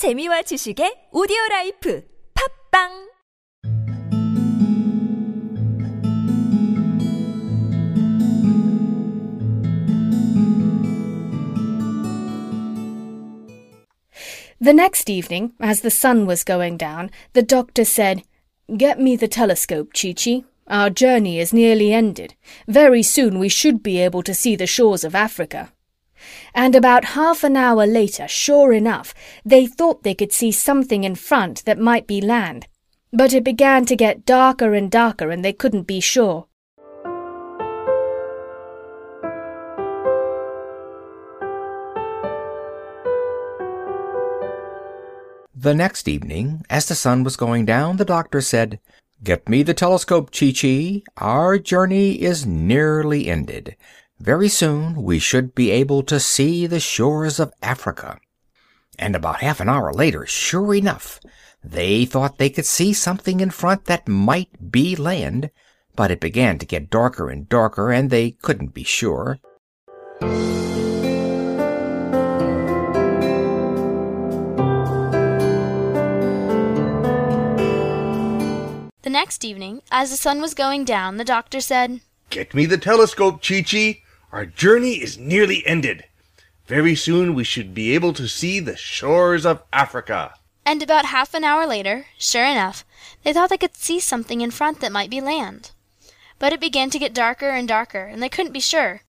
재미와 지식의 오디오 라이프 팝빵 The next evening, as the sun was going down, the doctor said, Get me the telescope, Chee-Chee. Our journey is nearly ended. Very soon we should be able to see the shores of Africa. And about half an hour later, sure enough, they thought they could see something in front that might be land. But it began to get darker and darker and they couldn't be sure. The next evening, as the sun was going down, the doctor said, Get me the telescope, Chee-Chee. Our journey is nearly ended. Very soon we should be able to see the shores of Africa. And about half an hour later, sure enough, they thought they could see something in front that might be land, but it began to get darker and darker, and they couldn't be sure. The next evening, as the sun was going down, the doctor said, Get me the telescope, Chee-Chee. Our journey is nearly ended. Very soon we should be able to see the shores of Africa. and about half an hour later, sure enough, they thought they could see something in front that might be land. But it began to get darker and darker, and they couldn't be sure.